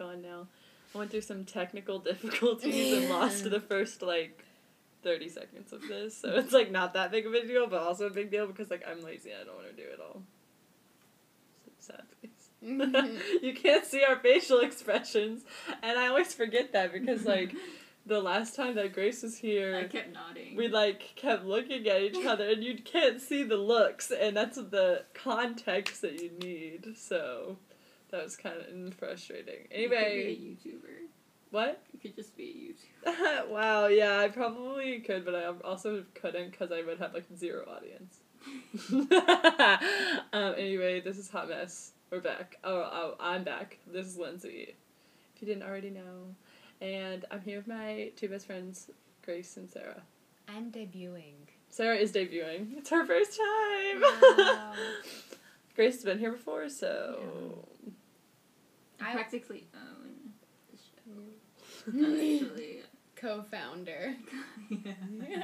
on now. I went through some technical difficulties and lost the first like thirty seconds of this, so it's like not that big of a deal, but also a big deal because like I'm lazy. I don't want to do it all. Sad face. Mm-hmm. you can't see our facial expressions, and I always forget that because like the last time that Grace was here, I kept nodding. we like kept looking at each other, and you can't see the looks, and that's the context that you need. So that was kind of frustrating. Anyway, You could be a YouTuber. what? You could just be a YouTuber. wow, yeah, I probably could, but I also couldn't because I would have like zero audience. um, anyway, this is Hot Mess. We're back. Oh, oh, I'm back. This is Lindsay. If you didn't already know. And I'm here with my two best friends, Grace and Sarah. I'm debuting. Sarah is debuting. It's her first time. Wow. Grace has been here before, so. I I- practically own the show. Actually. Co-founder. yeah.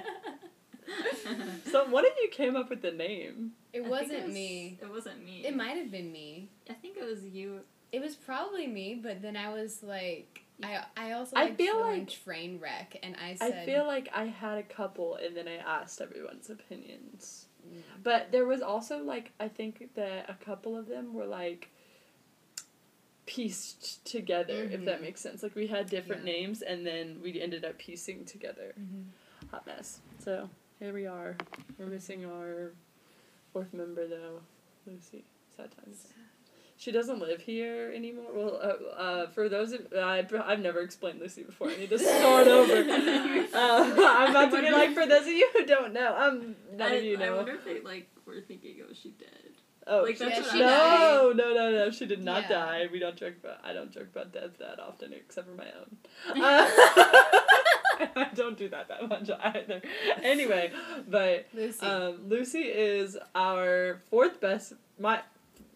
So one of you came up with the name. It I wasn't was- me. It wasn't me. It might have been me. I think it was you. It was probably me, but then I was like, I I also I feel like- train wreck, and I I feel like I had a couple, and then I asked everyone's opinions. Mm. But there was also like I think that a couple of them were like pieced together, if that Mhm. makes sense. Like we had different Yeah. names, and then we ended up piecing together. Mhm. Hot mess. So here we are. We're missing our fourth member though, Lucy. Sad times. She doesn't live here anymore. Well, uh, uh, for those of I, I've never explained Lucy before. I need to start over. Uh, I'm about to be like, for those of you who don't know, um, none I, of you know. I wonder if they like were thinking, oh, she dead. Oh, Like, she- that's Yeah, what she I no, no, no, no. She did not Yeah. die. We don't joke about. I don't joke about death that often, except for my own. Uh, I don't do that that much either. Anyway, but Lucy. um, Lucy is our fourth best. My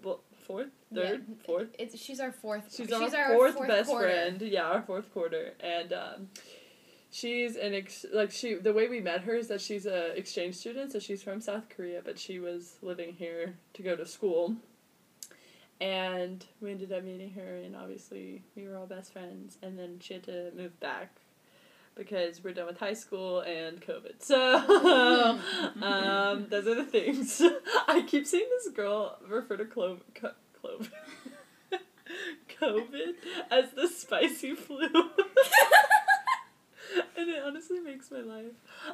well, fourth, third, Yeah. fourth. It's she's our fourth. She's, she's our, fourth, best quarter. friend. Yeah, our fourth quarter, and um, she's an ex- like she. The way we met her is that she's a exchange student, so she's from South Korea, but she was living here to go to school. And we ended up meeting her, and obviously we were all best friends. And then she had to move back because we're done with high school and COVID. So um, those are the things. I keep seeing this girl refer to clove, co- clove, COVID as the spicy flu. and it honestly makes my life.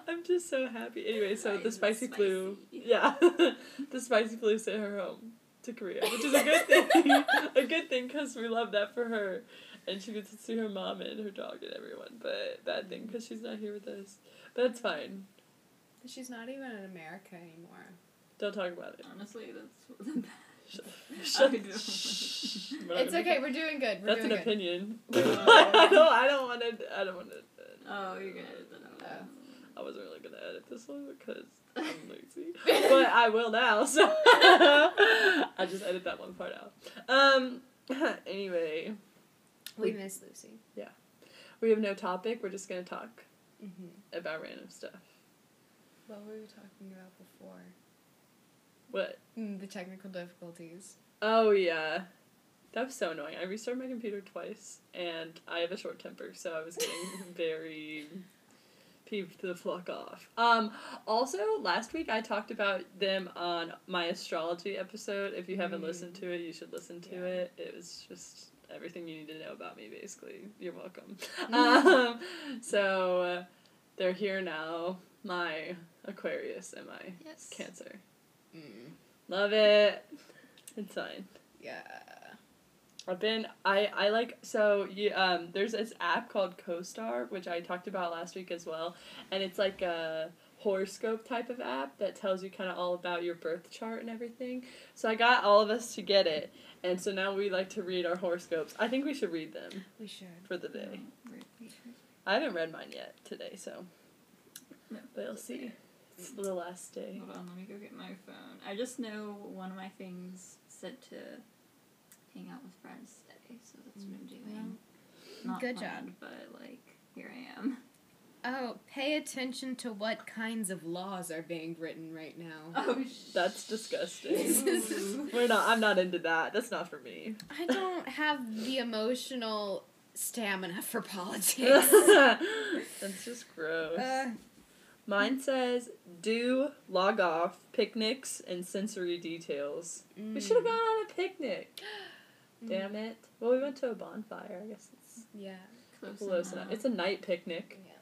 I'm just so happy. Anyway, so the it spicy flu. Yeah, the spicy flu sent her home to Korea, which is a good thing. a good thing because we love that for her, and she gets to see her mom and her dog and everyone. But bad thing because she's not here with us. But it's fine. She's not even in America anymore. Don't talk about it. Honestly, that's Shut. It's okay. We're doing good. We're That's an good. opinion. I don't. I don't want to. I don't want to. Oh, you're gonna edit that out. I wasn't really gonna edit this one because I'm lazy, but I will now. So I just edit that one part out. Um. Anyway, We miss Lucy. Yeah. We have no topic. We're just gonna talk Mm-hmm. about random stuff. What were we talking about before? What? Mm, the technical difficulties. Oh yeah. That was so annoying. I restarted my computer twice, and I have a short temper, so I was getting very peeved the fuck off. Um, also, last week I talked about them on my astrology episode. If you haven't Mm. listened to it, you should listen to Yeah. it. It was just everything you need to know about me, basically. You're welcome. um, so, uh, they're here now. My Aquarius and my Yes. Cancer. Mm. Love it. It's fine. Yeah. I've been I I like so you um there's this app called CoStar which I talked about last week as well and it's like a horoscope type of app that tells you kind of all about your birth chart and everything. So I got all of us to get it and so now we like to read our horoscopes. I think we should read them We should. for the day. No, wait. I haven't read mine yet today so No, but you'll see. It's the last day. Hold on, let me go get my phone. I just know one of my things said to hang out with friends today, so that's what I'm doing. Not Good planned, but like here I am. Oh, pay attention to what kinds of laws are being written right now. Oh, That's disgusting. We're not. I'm not into that. That's not for me. I don't have the emotional stamina for politics. That's just gross. Uh, Mine says do log off picnics and sensory details. We should have mm, gone on a picnic. mm, Damn it. Well, we went to a bonfire. I guess it's Yeah. Close, close enough. enough. It's a night picnic. yeah.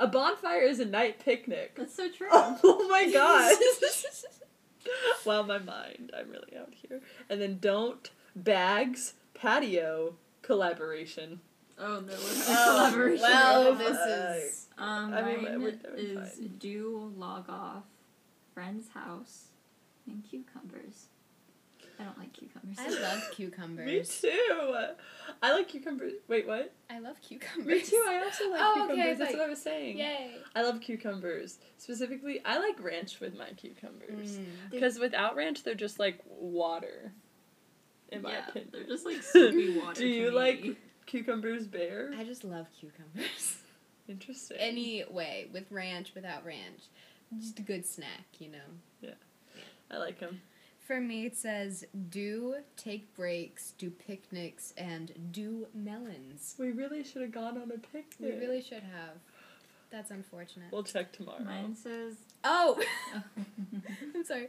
A bonfire is a night picnic. That's so true. Oh my god. wow, my mind. I'm really out here. And then don't bags patio collaboration. Oh no, we're Oh, collaboration. well, Oh, this fuck. is. Um, I mean, mine we're doing is fine. do log off, friend's house, and cucumbers. I don't like cucumbers. I love cucumbers. Me too. I like cucumbers. Wait, what? I love cucumbers. Me too. I also like Oh, okay, cucumbers. That's like- what I was saying. Yay. I love cucumbers. Specifically, I like ranch with my cucumbers. Mm. Because without ranch, they're just like water. In my yeah, opinion. they're just like soapy water. Do to you me. like cucumbers bare? I just love cucumbers. Interesting. Any way, with ranch, without ranch. Just a good snack, you know. Yeah. I like them. For me, it says do take breaks, do picnics, and do melons. We really should have gone on a picnic. We really should have. That's unfortunate. We'll check tomorrow. Mine says. oh! I'm sorry.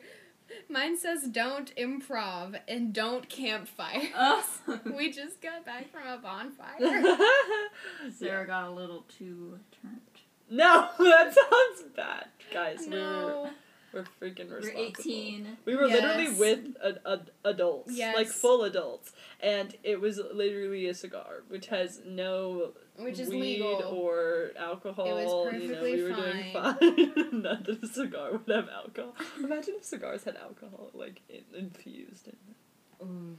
Mine says don't improv and don't campfire. oh. we just got back from a bonfire. Sarah got a little too turned. No, that sounds bad, guys. no. We're we're freaking responsible. We're responsible. 18. We were literally with a, a, adults, like full adults, and it was literally a cigar, which has no Which is weed legal. or alcohol. It was you know, perfectly we were doing fine. fine. Not that a cigar would have alcohol. Imagine if cigars had alcohol like in, infused in them.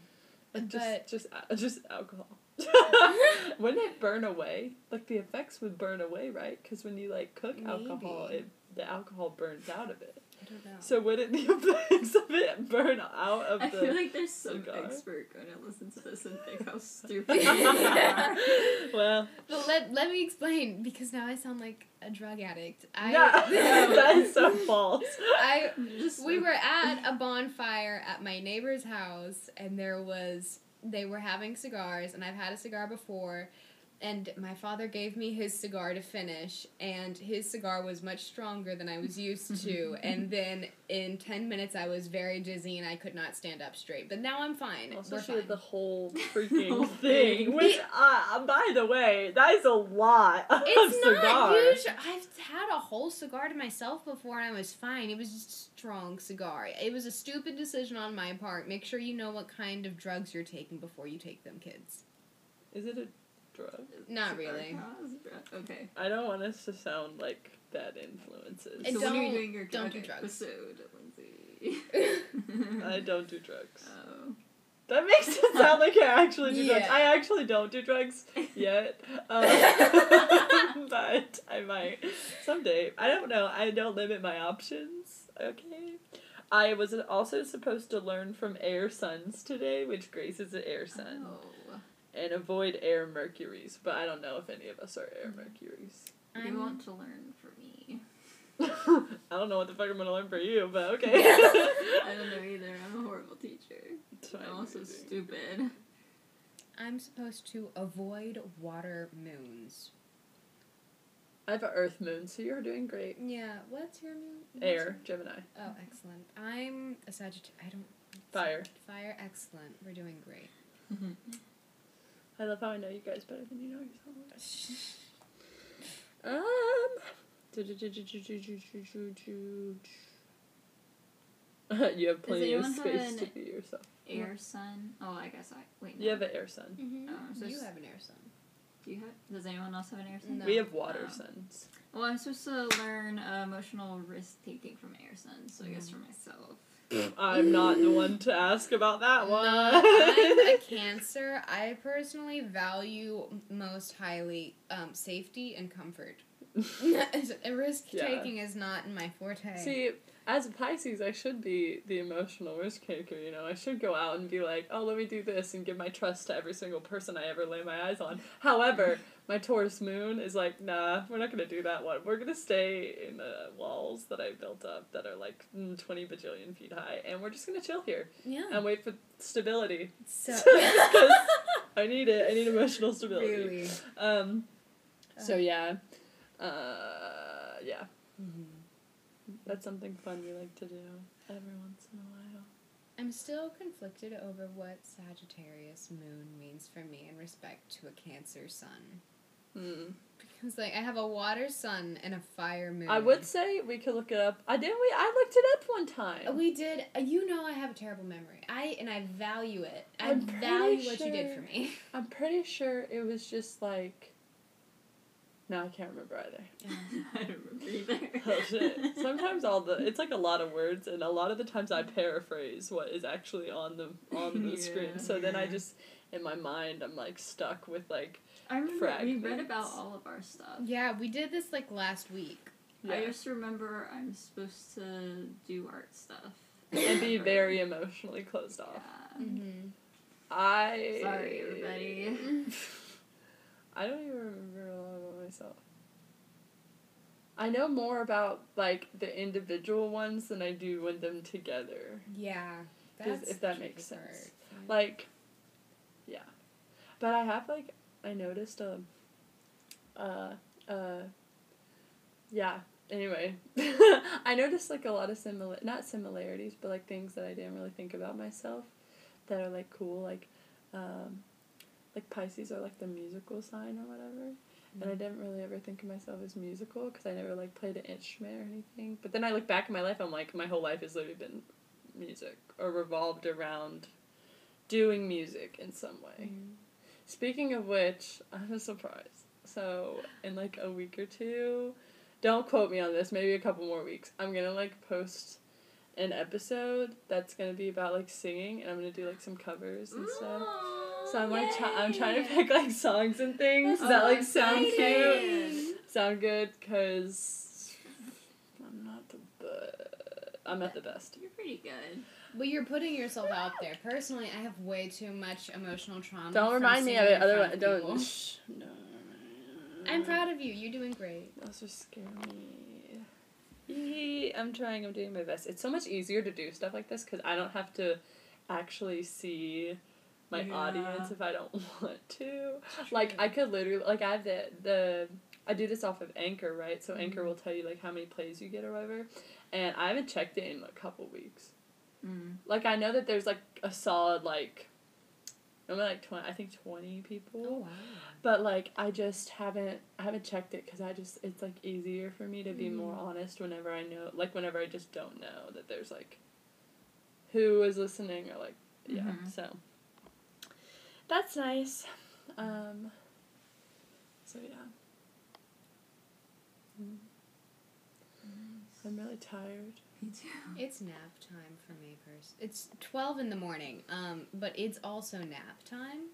Like just just uh, just alcohol. Wouldn't it burn away? Like the effects would burn away, right? Because when you like cook alcohol, it the alcohol burns out of it. I don't know. So wouldn't the effects of it burn out of I the? I feel like there's some cigar. expert gonna listen to this and think how stupid. you are. well, But let, let me explain because now I sound like a drug addict. I no, that is so false. I Just we were at a bonfire at my neighbor's house and there was they were having cigars and I've had a cigar before and my father gave me his cigar to finish and his cigar was much stronger than I was used to and then in 10 minutes I was very dizzy and I could not stand up straight but now I'm fine Also, we're she had fine the whole freaking Whole thing. thing. Which, uh, by the way, that is a lot of It's not cigar. usual. I've had a whole cigar to myself before and I was fine. It was just a strong cigar. It was a stupid decision on my part. Make sure you know what kind of drugs you're taking before you take them, kids. Is it a drug? Not really. Okay. I don't want us to sound like bad influences. And so when are you don't- doing your don't drug do drugs. episode, Lindsay? I don't do drugs. Oh. That makes it sound like I actually do drugs. I actually don't do drugs yet. Um, but I might someday. I don't know. I don't limit my options. Okay. I was also supposed to learn from air suns today, which Grace is an air sun, Oh. And avoid air mercuries. But I don't know if any of us are air Mm-hmm. mercuries. You I'm- want to learn from me. I don't know what the fuck I'm gonna learn for you, but okay. I don't know either. I'm a horrible teacher. I'm also stupid. I'm supposed to avoid water moons. I have an Earth moon, so you're doing great. Yeah, what's your moon? what's Air, your- Gemini, Oh, excellent. I'm a Sagittarius. I don't. fire. Fire, excellent. We're doing great. I love how I know you guys better than you know yourself. Um. you have plenty of anyone have space to be yourself. Air sun. Oh, I guess I wait. No. You have an air sun. Mm-hmm. Oh, so you have an air sun. Do you have? Does anyone else have an air sun? No. We have water Oh. suns. Well, I'm supposed to learn uh, emotional risk taking from air sun, so I guess for myself. I'm not the one to ask about that one. No, I'm a cancer. I personally value most highly um, safety and comfort. risk taking is not in my forte. See, as a Pisces, I should be the emotional risk taker, you know. I should go out and be like, oh, let me do this and give my trust to every single person I ever lay my eyes on. However, my Taurus moon is like, nah, we're not going to do that one. We're going to stay in the walls that I built up that are like mm, 20 bajillion feet high, and we're just going to chill here yeah. and wait for stability. So Because I need it. I need emotional stability. really. Um, so, yeah. Uh, yeah. That's something fun we like to do every once in a while. I'm still conflicted over what Sagittarius moon means for me in respect to a Cancer sun. Hmm. Because like I have a water sun and a fire moon. I would say we could look it up. I didn't. We I looked it up one time. We did. uh, You know I have a terrible memory. I and I value it. I I'm pretty value what you did sure- for me. I'm pretty sure it was just like. No, I can't remember either. I don't remember either. Oh shit! Sometimes all the it's like a lot of words, and a lot of the times I paraphrase what is actually on the on the screen. Yeah. So then I just in my mind I'm like stuck with like I remember we read Fragments. about all of our stuff. Yeah, we did this like last week. yeah, I just remember I'm supposed to do art stuff. and be very emotionally closed off. Yeah. Mm-hmm. I Sorry, everybody. I don't even remember a lot about myself. I know more about like the individual ones than I do when them together. Yeah, that's if that makes sense. part. Like, yeah, but I have like I noticed um, uh, uh, yeah. Anyway, I noticed like a lot of similar not similarities, but like things that I didn't really think about myself that are like cool, like, um, like Pisces are like the musical sign or whatever. And I didn't really ever think of myself as musical because I never like played an instrument or anything. But then I look back in my life, I'm like, my whole life has literally been music or revolved around doing music in some way. Mhm. Speaking of which, I have a surprise. So in like a week or two, don't quote me on this. Maybe a couple more weeks. I'm gonna like post an episode that's gonna be about like singing, and I'm gonna do like some covers and stuff. So I'm like, try- I'm trying to pick like songs and things That's that so like sound cute, sound good, cause I'm not the be- I'm not the best. You're pretty good. But you're putting yourself out there. Personally, I have way too much emotional trauma. Don't remind me of it. Otherwise, of don't. Shh, no. I'm proud of you. You're doing great. Those are scare me. Yee, I'm trying. I'm doing my best. It's so much easier to do stuff like this because I don't have to actually see my Yeah. audience if I don't want to. Like I could literally like I have the the I do this off of Anchor right, so Anchor will tell you like how many plays you get or whatever, and I haven't checked it in a couple weeks. Mm. Like I know that there's like a solid like. I'm like twenty. I think twenty people. Oh wow. But like I just haven't I haven't checked it because I just it's like easier for me to be more Mm. honest whenever I know like whenever I just don't know that there's like who is listening or like yeah Mhm. so that's nice um so yeah Mm. I'm really tired Me too. It's nap time for me first. It's twelve in the morning. Um, but it's also nap time.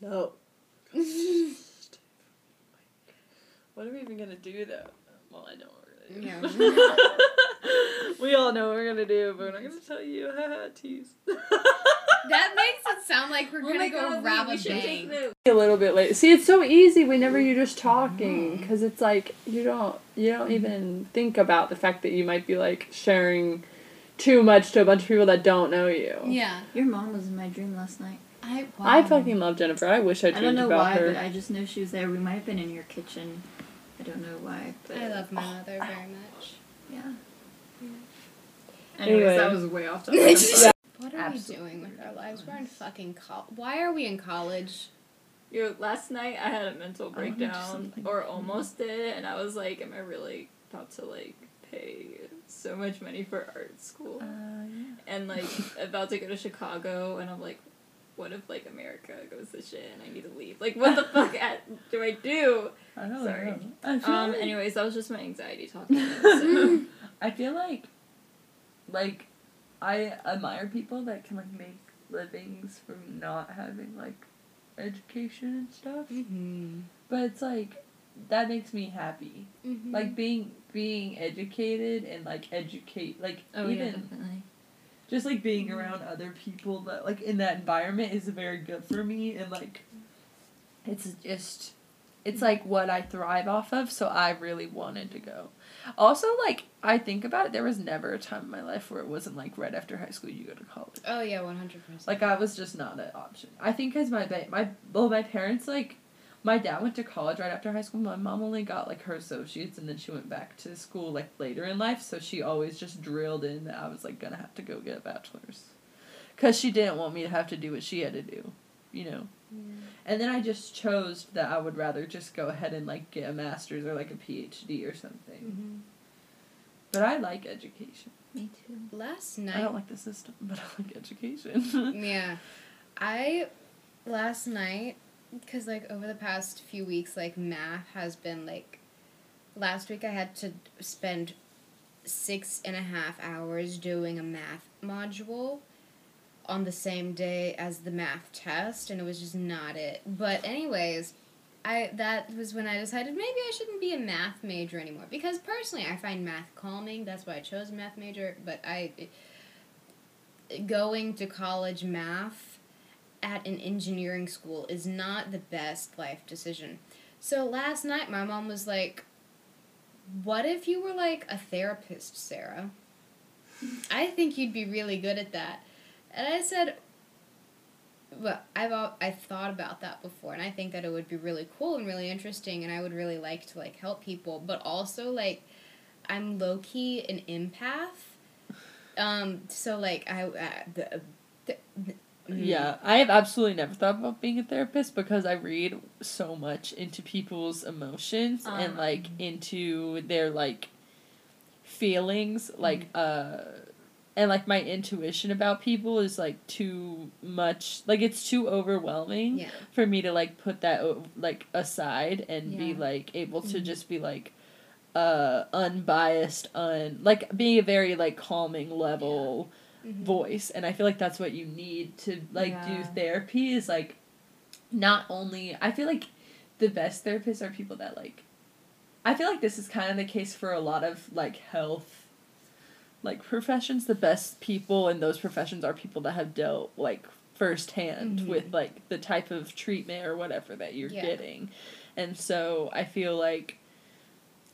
no what are we even gonna do though well I know what we're gonna do Yeah. we all know what we're gonna do, but we're not gonna tell you. Haha, tease. That makes it sound like we're Oh gonna go God, rob we a should take bank. a little bit late. See, it's so easy whenever you're just talking, mm. because it's like you don't you don't even think about the fact that you might be like sharing too much to a bunch of people that don't know you. Yeah. Your mom was in my dream last night. I. I fucking love Jennifer. I wish I I don't dreamed know about why, her. but I just know she was there. We might have been in your kitchen. I don't know why, but I love my mother very much. Yeah. Anyway. That was way off topic. Yeah. What are Absolutely we doing with our lives? We're in fucking college. Why are we in college? Yo, last night I had a mental breakdown, or almost did, and I was like, "Am I really about to like pay so much money for art school?" and like about to go to Chicago, and I'm like, "What if like America goes to shit and I need to leave? Like, what the fuck at, do I do?" I don't Sorry. know. I Um. like, Anyways, that was just my anxiety talking. so. I feel like, like, I admire people that can like make livings from not having like education and stuff. Mm-hmm. But it's like that makes me happy. Mhm. Like being being educated and like educate like Oh even yeah, definitely. just like being around other people that like in that environment is very good for me and like it's just it's like what I thrive off of so I really wanted to go. Also like I think about it there was never a time in my life where it wasn't like right after high school you go to college. oh yeah, one hundred percent. Like I was just not an option. I think cuz my ba- my well my parents like my dad went to college right after high school. My mom only got like her associates and then she went back to school like later in life, so she always just drilled in that I was like to have to go get a bachelor's. Cuz she didn't want me to have to do what she had to do, you know. And then I just chose that I would rather just go ahead and like get a master's or like a PhD or something. hmm But I like education. Me too. Last night. I don't like the system, but I like education. yeah, I last night because like over the past few weeks, like math has been like. Last week I had to spend six and a half hours doing a math module on the same day as the math test, and it was just not it. But anyways, I that was when I decided maybe I shouldn't be a math major anymore because personally I find math calming. That's why I chose a math major. But I going to college math at an engineering school is not the best life decision. So last night my mom was like, "What if you were like a therapist, Sarah? I think you'd be really good at that." And I said, well, I've I've thought about that before, and I think that it would be really cool and really interesting, and I would really like to like help people, but also like I'm low key an empath, um. So like I, uh, the, the, mm. Yeah, I have absolutely never thought about being a therapist because I read so much into people's emotions and Um. like into their like feelings, like uh and like my intuition about people is like too much like it's too overwhelming yeah. for me to like put that like aside and be like able to Mhm. just be like uh unbiased un like being a very like calming level Mhm. voice and i feel like that's what you need to like do Yeah. therapy is like not only i feel like the best therapists are people that like i feel like this is kind of the case for a lot of like health like professions the best people in those professions are people that have dealt like firsthand Mhm. with like the type of treatment or whatever that you're Yeah. getting. And so i feel like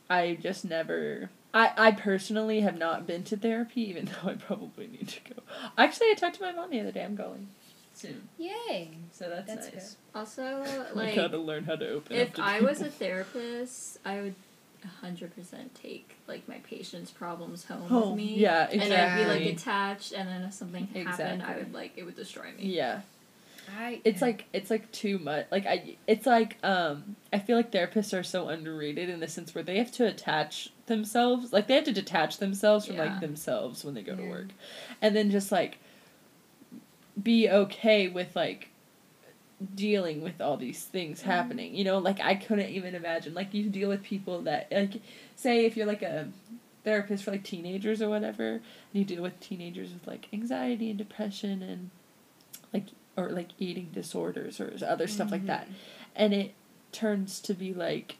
i just never I, I personally have not been to therapy even though i probably need to go. Actually i talked to my mom the other day. I'm going soon. Yay. so that's, That's nice. Also, i like gotta learn how to open up if to I was a therapist, I would hundred percent take like my patients' problems home home with me. yeah And I'd be like attached, and then if something happened, I would like it would destroy me. yeah I. it's like it's like too much like i it's like um i feel like therapists are so underrated in the sense where they have to attach themselves like they have to detach themselves from Yeah. like themselves when they go to work and then just like be okay with like dealing with all these things Mhm. happening you know like i couldn't even imagine like you deal with people that like say if you're like a therapist for like teenagers or whatever and you deal with teenagers with like anxiety and depression and like or like eating disorders or other stuff like that and it turns to be like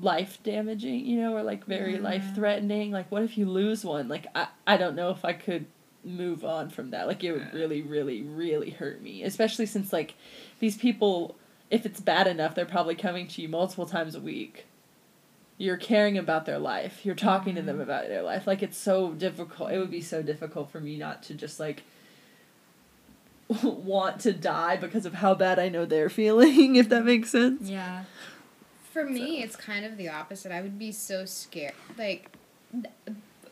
life damaging you know or like very Yeah. life threatening like what if you lose one like I, I don't know if i could move on from that like it would really really really hurt me especially since like these people if it's bad enough they're probably coming to you multiple times a week you're caring about their life you're talking to them Mhm. about their life like it's so difficult it would be so difficult for me not to just like want to die because of how bad I know they're feeling, if that makes sense. Yeah. For me, So- it's kind of the opposite. I would be so scared. Like, th-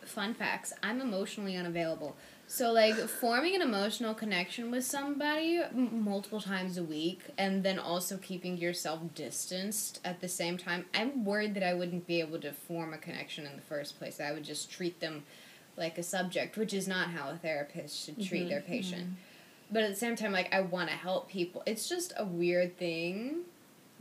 fun facts I'm emotionally unavailable. So, like, forming an emotional connection with somebody m- multiple times a week and then also keeping yourself distanced at the same time, I'm worried that I wouldn't be able to form a connection in the first place. I would just treat them like a subject, which is not how a therapist should treat Mhm. their patient. But at the same time, like, I want to help people. It's just a weird thing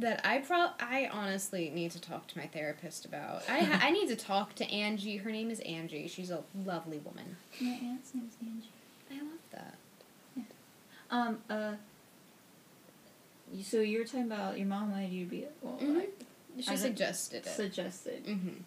that I pro I honestly need to talk to my therapist about. I ha- I need to talk to Angie. Her name is Angie. She's a lovely woman. My aunt's name's Angie. I love that. Yeah. Um. Uh. So you're talking about your mom wanted you to be well. Mhm. I, She I don't- suggested it. Suggested. mm-hmm.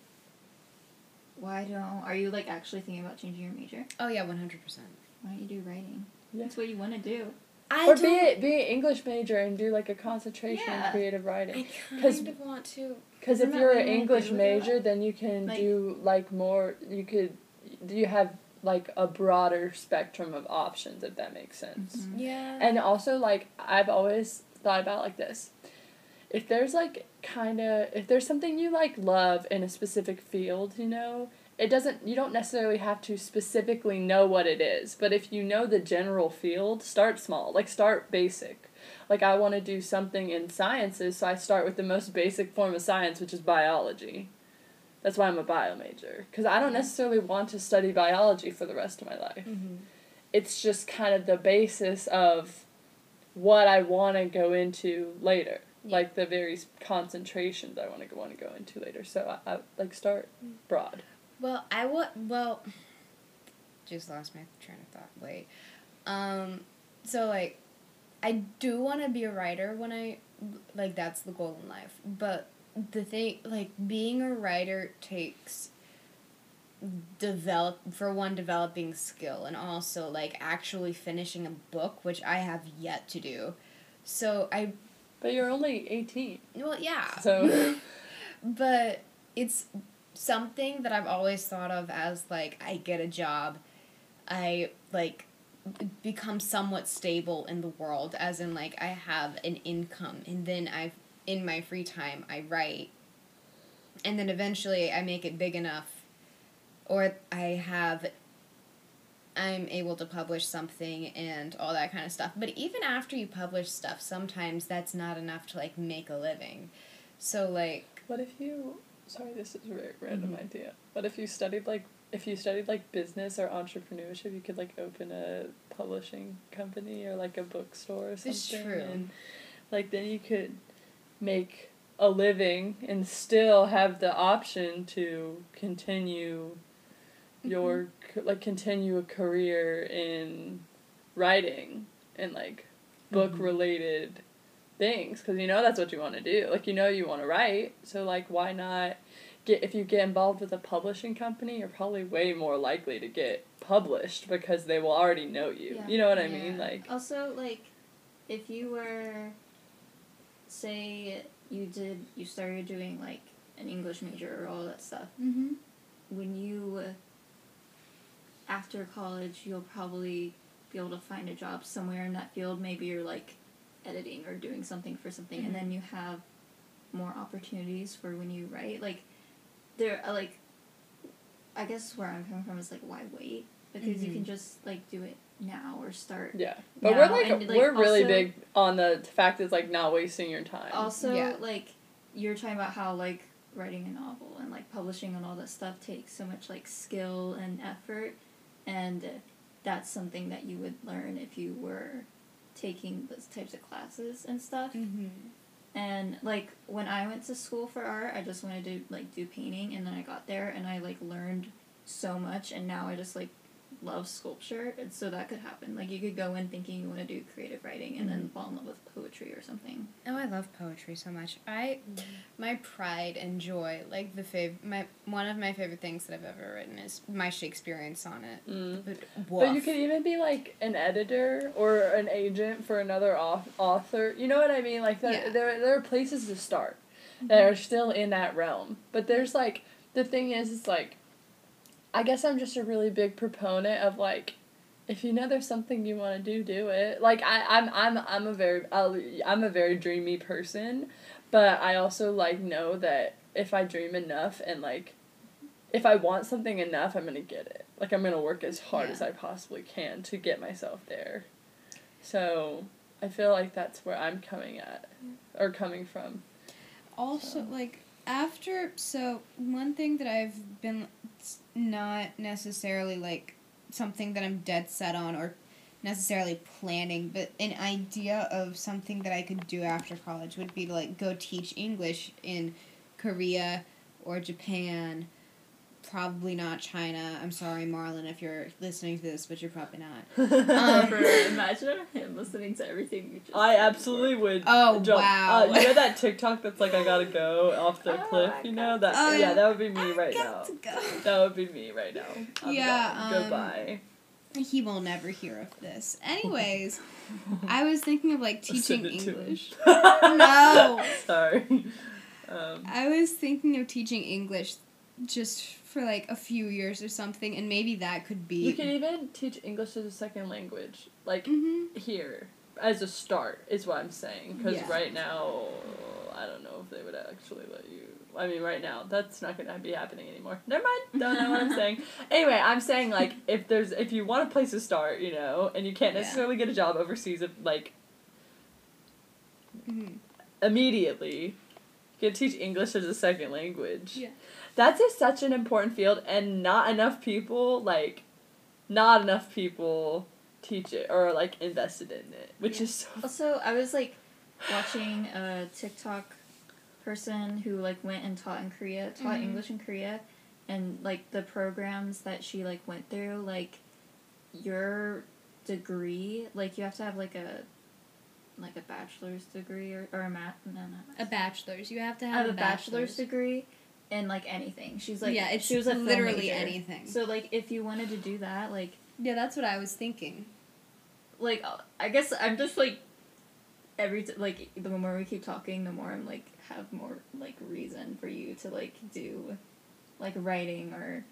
Why don't? Are you like actually thinking about changing your major? Oh yeah, one hundred percent. Why don't you do writing? Yeah. That's what you want to do. I or be it be an English major and do like a concentration Yeah. in creative I writing. kind 'Cause- of want to. Because if you're an English major, then you can Like- do like more. You could you have like a broader spectrum of options if that makes sense. Mhm. Yeah. And also like I've always thought about like this. If there's like kind of if there's something you like love in a specific field, you know, it doesn't you don't necessarily have to specifically know what it is, but if you know the general field, start small. Like start basic. Like I want to do something in sciences, so I start with the most basic form of science, which is biology. That's why I'm a bio major cuz I don't necessarily want to study biology for the rest of my life mm-hmm. it's just kind of the basis of what I want to go into later. Yeah. Like the various concentrations I want to go want to go into later. So I, I like start broad. Well, I would. Well, just lost my train of thought. Wait. Um. So like, I do want to be a writer when I like. That's the goal in life. But the thing, like, being a writer takes develop for one developing skill and also like actually finishing a book which i have yet to do so i But you're only 18. well yeah So but it's something that I've always thought of as like I get a job, I like become somewhat stable in the world as in like I have an income and then I in my free time I write and then eventually I make it big enough or I have I'm able to publish something and all that kind of stuff. But even after you publish stuff, sometimes that's not enough to like make a living. So like what if you sorry, this is a very random Mhm. idea. But if you studied like if you studied like business or entrepreneurship, you could like open a publishing company or like a bookstore or something. It's true. And like then you could make a living and still have the option to continue your like continue a career in writing and like book Mhm. related things because you know that's what you want to do like you know you want to write so like why not get if you get involved with a publishing company you're probably way more likely to get published because they will already know you Yeah. you know what i mean like Also, like, if you were, say, you did, you started doing like an English major or all that stuff. mm-hmm. When you, after college, you'll probably be able to find a job somewhere in that field. Maybe you're like editing or doing something for something, Mhm. and then you have more opportunities for when you write. Like, there, like, I guess where I'm coming from is like, why wait? Because you Mhm. can just like do it now or start yeah but now, we're like, and, like, we're really also- big on the fact it's like not wasting your time Also, Yeah. like you're talking about how like writing a novel and like publishing and all that stuff takes so much like skill and effort, and that's something that you would learn if you were taking those types of classes and stuff. Mm-hmm. And like when I went to school for art, I just wanted to like do painting, and then I got there and I like learned so much, and now I just like love sculpture, and so that could happen. Like you could go in thinking you want to do creative writing, and then mm-hmm. fall in love with poetry or something. Oh, I love poetry so much. I, mm-hmm. my pride and joy, like the fav- my one of my favorite things that I've ever written is my Shakespearean sonnet. mm. But, But you woof. could even be like an editor or an agent for another au- author. You know what I mean? Like that, Yeah. there there are places to start that mm-hmm. are still in that realm. But there's like the thing is, it's like I guess I'm just a really big proponent of like if you know there's something you want to do, do it. Like I I'm I'm I'm a very I'll, I'm a very dreamy person, but I also like know that if I dream enough and like if I want something enough, I'm gonna get it. Like I'm gonna work as hard Yeah. as I possibly can to get myself there. So I feel like that's where I'm coming at, or coming from. also So. like after so one thing that I've been not necessarily like something that I'm dead set on or necessarily planning, but an idea of something that I could do after college would be to like go teach English in Korea or Japan probably not China. I'm sorry, Marlon, if you're listening to this, but you're probably not. Um, imagine him listening to everything you just. I said absolutely would. Oh, jump. wow. Uh, you know that TikTok that's like I gotta go off the Oh, cliff. You know that? Oh, yeah, yeah. that would be me I right now. go. That would be me right now. I'm Yeah, um, Goodbye. He will never hear of this. Anyways, I was thinking of like teaching Send it to him. English. No. Sorry. Um, I was thinking of teaching English just for like a few years or something, and maybe that could be. you can even teach English as a second language, like hmm here as a start, is what I'm saying. Because Yeah. right now, I don't know if they would actually let you. I mean, right now, that's not gonna be happening anymore. Never mind. Don't know what I'm saying. Anyway, I'm saying like if there's if you want a place to start, you know, and you can't Yeah. necessarily get a job overseas, if, like hmm immediately, you can teach English as a second language. Yeah. That's a, such an important field, and not enough people like, not enough people teach it or like invested in it, which Yeah. is so. Also, I was like watching a TikTok person who like went and taught in Korea, taught Mhm. English in Korea, and like the programs that she like went through, like your degree, like you have to have like a like a bachelor's degree or, or a mat no not A bachelor's. You have to have, have a bachelor's degree in like anything. She's like yeah, it's she was a literally anything. So like if you wanted to do that, like yeah, that's what I was thinking. like uh, I guess I'm just like every t- like the more we keep talking, the more I'm like have more like reason for you to like do like writing or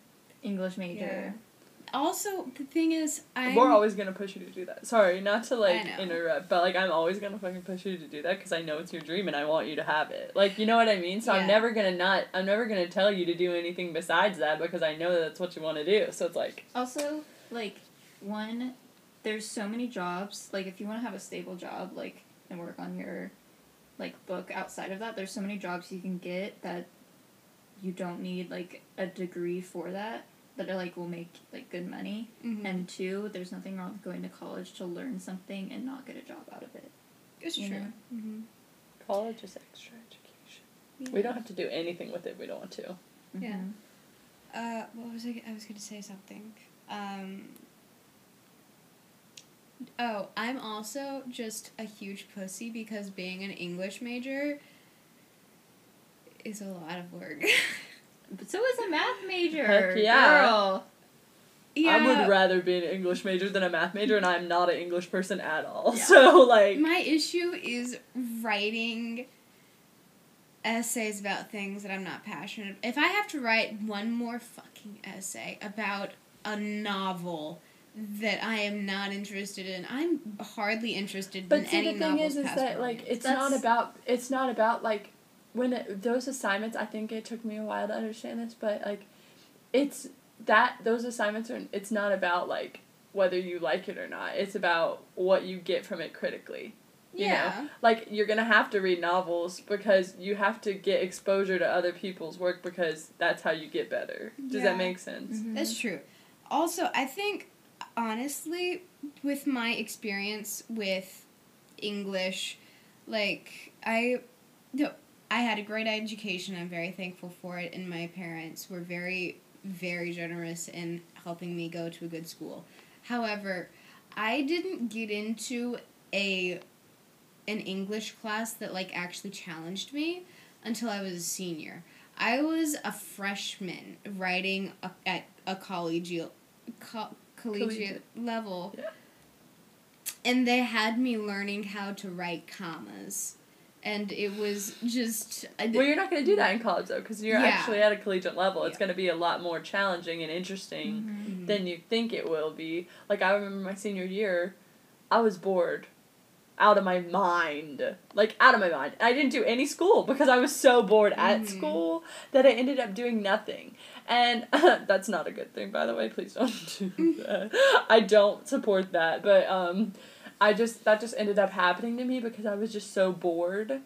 English major. Also, the thing is, I We're always gonna push you to do that. Sorry, not to like interrupt, but like I'm always gonna fucking push you to do that because I know it's your dream and I want you to have it. Like you know what I mean. So Yeah. I'm never gonna not. I'm never gonna tell you to do anything besides that because I know that that's what you want to do. So it's like Also, like one, there's so many jobs. Like if you want to have a stable job, like and work on your like book outside of that, there's so many jobs you can get that you don't need like a degree for that that are like will make like good money. Mhm. And two, there's nothing wrong with going to college to learn something and not get a job out of it. it's true. know. hmm college is extra education. We don't have to do anything with it. We don't want to. Yeah. Mhm. Uh, what was I? I was gonna say something. Um. Oh, I'm also just a huge pussy because being an English major is a lot of work. But so is a math major. Heck yeah. Girl. yeah. I would rather be an English major than a math major, and I'm not an English person at all. Yeah. So like, My issue is writing essays about things that I'm not passionate. If I have to write one more fucking essay about a novel that I am not interested in, I'm hardly interested but in see, any the thing is, is that like it's That's- not about it's not about like when it, those assignments. I think it took me a while to understand this, but like, it's that those assignments are. It's not about like whether you like it or not. It's about what you get from it critically. you know? yeah. like you're gonna have to read novels because you have to get exposure to other people's work because that's how you get better. Does Yeah. that make sense? Mhm. That's true. Also, I think honestly, with my experience with English, like I, no, I had a great education. I'm very thankful for it, and my parents were very, very generous in helping me go to a good school. However, I didn't get into a an English class that like actually challenged me until I was a senior. I was a freshman writing a, at a collegiate co- collegiate, Collegiate. level. Yeah. And they had me learning how to write commas. And it was just I d- Well, you're not gonna do that in college though, because you're Yeah. actually at a collegiate level. It's Yeah. gonna be a lot more challenging and interesting Mhm. Mhm. than you think it will be. Like I remember my senior year, I was bored out of my mind. Like out of my mind. I didn't do any school because I was so bored at Mhm. school that I ended up doing nothing. And that's not a good thing by the way. Please don't do that. I don't support that, but um I just that just ended up happening to me because I was just so bored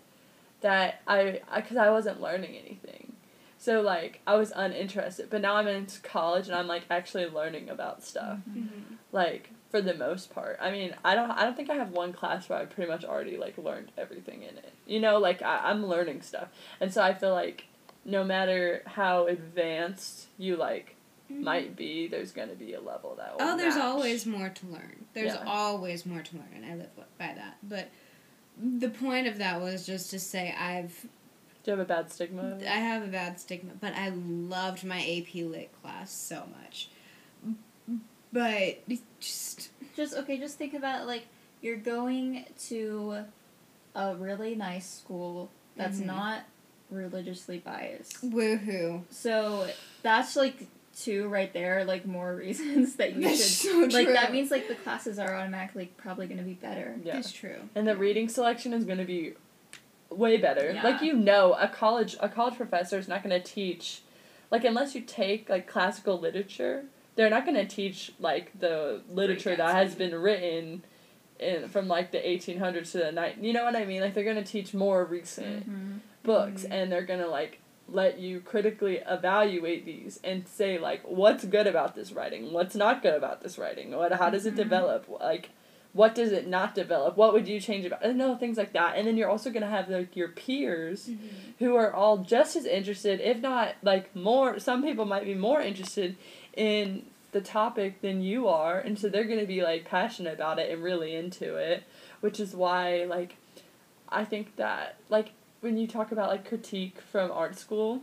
that I because I wasn't learning anything. So like I was uninterested, but now I'm in college and I'm like actually learning about stuff. Mhm. Mhm. Like for the most part. I mean, I don't I don't think I have one class where I pretty much already like learned everything in it. You know, like I, I'm learning stuff. And so I feel like no matter how advanced you like Might be, there's gonna be a level that will. Oh, there's match. always more to learn. There's Yeah. always more to learn, and I live by that. But the point of that was just to say I've Do you have a bad stigma? I have a bad stigma, but I loved my AP Lit class so much. But just Just okay, just think about like you're going to a really nice school that's Mhm. not religiously biased. woohoo. So that's like two right there, like more reasons that you That's should so like that means like the classes are automatically probably gonna be better. Yeah. It's true. And the reading selection is going to be way better. Yeah. Like you know, a college a college professor is not going to teach like unless you take like classical literature, they're not going to teach like the literature that has been written in from like the 1800s to the night. You know what I mean? Like they're going to teach more recent Mhm. books Mhm. and they're going to like let you critically evaluate these and say like what's good about this writing? What's not good about this writing? What how does it Mhm. develop? Like what does it not develop? What would you change about and no things like that. And then you're also going to have like your peers who are all just as interested if not like more some people might be more interested in the topic than you are and so they're going to be like passionate about it and really into it which is why like i think that like when you talk about like critique from art school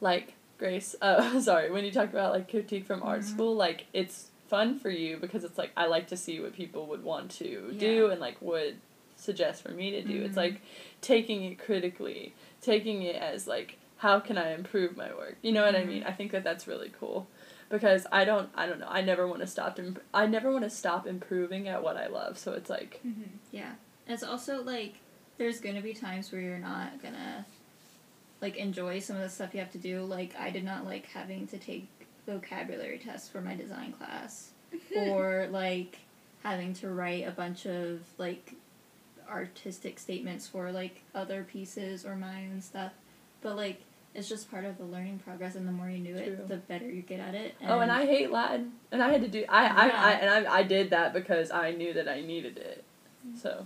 like grace uh sorry when you talk about like critique from art Mhm. school like it's fun for you because it's like i like to see what people would want to do and like would suggest for me to do it's Mhm. like taking it critically taking it as like how can i improve my work you know what i Mhm. mean i think that that's really cool because i don't i don't know i never want to stop imp- i never want to stop improving at what i love so it's like Yeah. It's also like there's gonna be times where you're not gonna like enjoy some of the stuff you have to do. Like I did not like having to take vocabulary tests for my design class. or like having to write a bunch of like artistic statements for like other pieces or mine and stuff. But like it's just part of the learning progress and the more you do True. it, the better you get at it. oh and i hate latin and i had to do i I, Yeah. I and I, I did that because i knew that i needed it mm. so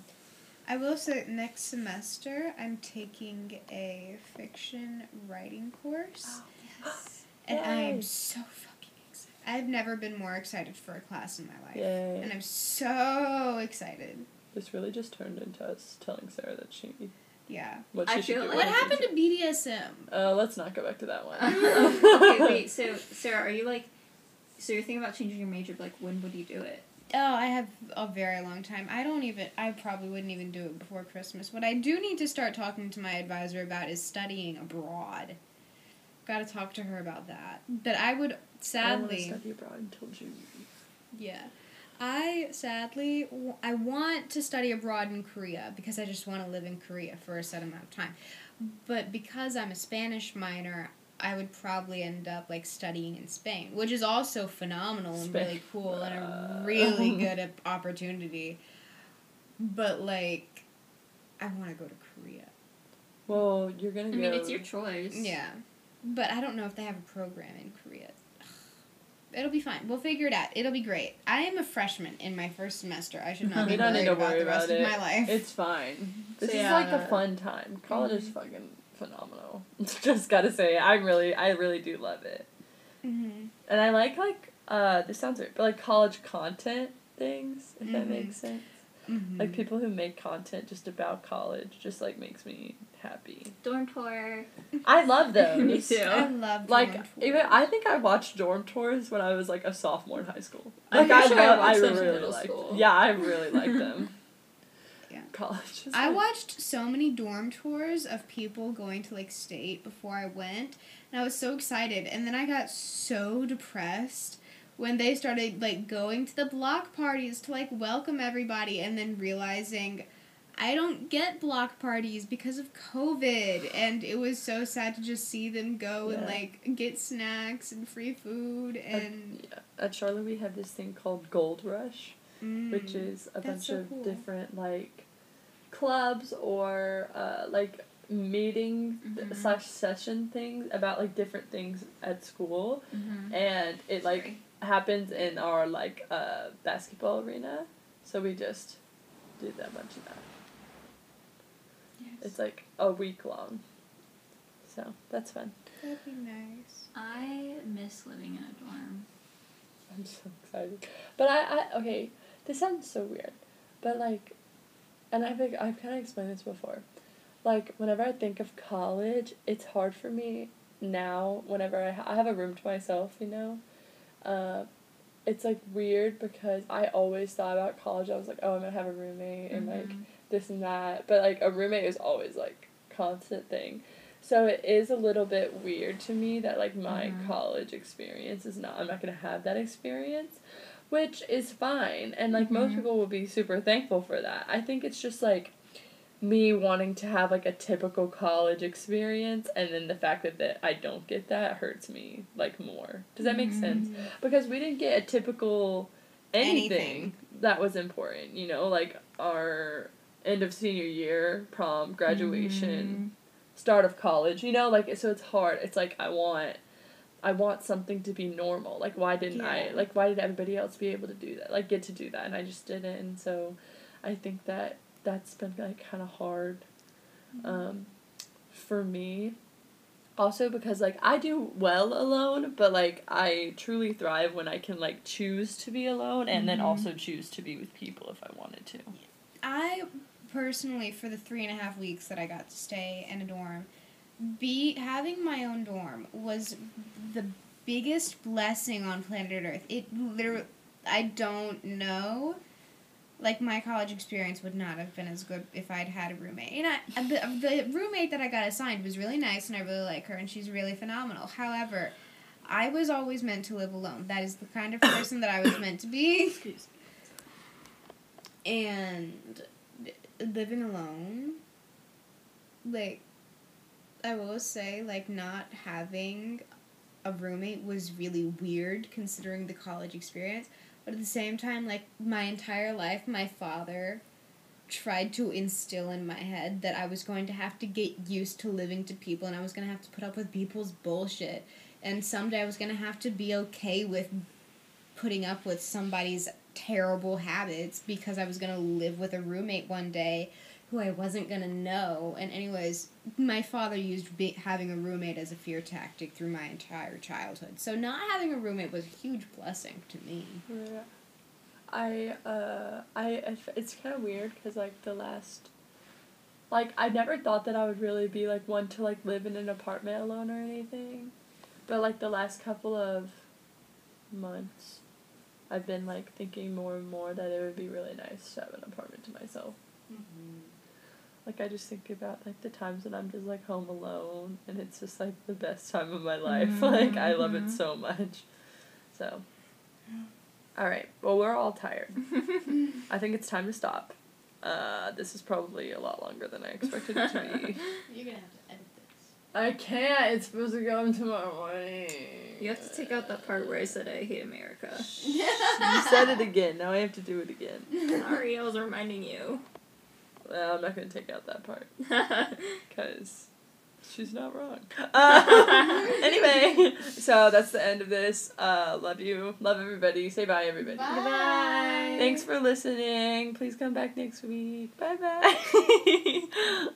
I will say next semester I'm taking a fiction writing course. yes. And I'm so fucking excited. I've never been more excited for a class in my life. yay And I'm so excited. this really just turned into us telling sarah that she Yeah. what she I should feel do like- What happened to BDSM? uh let's not go back to that one okay, wait. So, Sarah, are you like? So you're thinking about changing your major? but, Like, when would you do it? Oh, I have a very long time. I don't even. I probably wouldn't even do it before Christmas. What I do need to start talking to my advisor about is studying abroad. Got to talk to her about that. But I would sadly. I study abroad until June. Yeah. I sadly I want to study abroad in Korea because I just want to live in Korea for a set amount of time. But because I'm a Spanish minor, I would probably end up like studying in Spain, which is also phenomenal and Spain. really cool and a really good opportunity. But like I want to go to Korea. Well, you're gonna I go. mean, it's your choice. Yeah. But I don't know if they have a program in Korea. It'll be fine. We'll figure it out. It'll be great. I am a freshman in my first semester. I should not be worried need about worry the rest about of my life. It's fine. This So, is like a fun time. College is Mhm. fucking phenomenal. Just gotta say, I really, I really do love it, hmm and I like like uh, this sounds weird, but like college content things, if that Mhm. makes sense. hmm Like people who make content just about college, just like makes me happy. Dorm tour. I love those. Me too. I love them. Like dorm even. I think I watched dorm tours when I was like a sophomore in high school. I'm Like I, pretty sure I love, I, watched those in really middle liked. school. Yeah, I really like them. Yeah. College. I like- watched so many dorm tours of people going to like state before I went, and I was so excited. And then I got so depressed when they started like going to the block parties to like welcome everybody, and then realizing I don't get block parties because of COVID, and it was so sad to just see them go and like get snacks and free food and. Yeah. At Charlotte, we have this thing called Gold Rush, Mm. which is a bunch so of cool. different like clubs or uh, like meeting Mhm. slash session things about like different things at school, Mm-hmm. and it like Sorry. happens in our like uh, basketball arena. So we just did that bunch of that. Yes. It's like a week long. So that's fun. That'd be nice. I miss living in a dorm. I'm so excited. But I, I okay, this sounds so weird. But like and I've like, I've kind of explained this before. Like whenever I think of college, it's hard for me now whenever I, ha- I have a room to myself, you know. Uh, it's like weird because I always thought about college. I was like, oh, I'm gonna have a roommate and like Mhm. this and that. But like a roommate is always like constant thing. So it is a little bit weird to me that like my Mhm. college experience is not I'm not gonna have that experience, which is fine. And like most Mhm. people will be super thankful for that. I think it's just like me wanting to have like a typical college experience and then the fact that, that I don't get that hurts me like more. Does that make Mhm. sense? Because we didn't get a typical anything, Anything. that was important, you know, like our end of senior year, prom, graduation, start of college, you know, like so it's hard. It's like I want I want something to be normal. Like why didn't I like why did everybody else be able to do that? Like get to do that and I just didn't and so I think that that's been like kind of hard um for me. Also because like I do well alone, but like I truly thrive when I can like choose to be alone and then Mhm. also choose to be with people if I wanted to. I personally, for the three and a half weeks that I got to stay in a dorm, be having my own dorm was the biggest blessing on planet Earth. It literally, I don't know. Like my college experience would not have been as good if I'd had a roommate. And I, uh, the, uh, the roommate that I got assigned was really nice, and I really like her, and she's really phenomenal. However, I was always meant to live alone. That is the kind of person that I was meant to be Excuse and living alone like i will say like not having a roommate was really weird considering the college experience. But at the same time like my entire life my father tried to instill in my head that i was going to have to get used to living to people and i was going to have to put up with people's bullshit. And someday i was going to have to be okay with putting up with somebody's terrible habits because I was going to live with a roommate one day who I wasn't going to know. And, anyways, my father used be- having a roommate as a fear tactic through my entire childhood. So, not having a roommate was a huge blessing to me. Yeah. I uh I it's kind of weird because like the last like I never thought that I would really be like one to like live in an apartment alone or anything, but like the last couple of months, I've been like thinking more and more that it would be really nice to have an apartment to myself. Like I just think about like the times that I'm just like home alone and it's just like the best time of my life. like I love it Mhm. so much. So All right. Well, we're all tired. I think it's time to stop. Uh, this is probably a lot longer than I expected it to be. You're going to have to edit this. I can't. It's supposed to come tomorrow morning. You have to take out that part where I said I hate America. You said it again. Now I have to do it again. Sorry, I was reminding you. Well, I'm not gonna take out that part because she's not wrong. Uh, anyway, so that's the end of this. Uh, love you. Love everybody. Say bye, everybody. Bye. Goodbye. Thanks for listening. Please come back next week. Bye bye.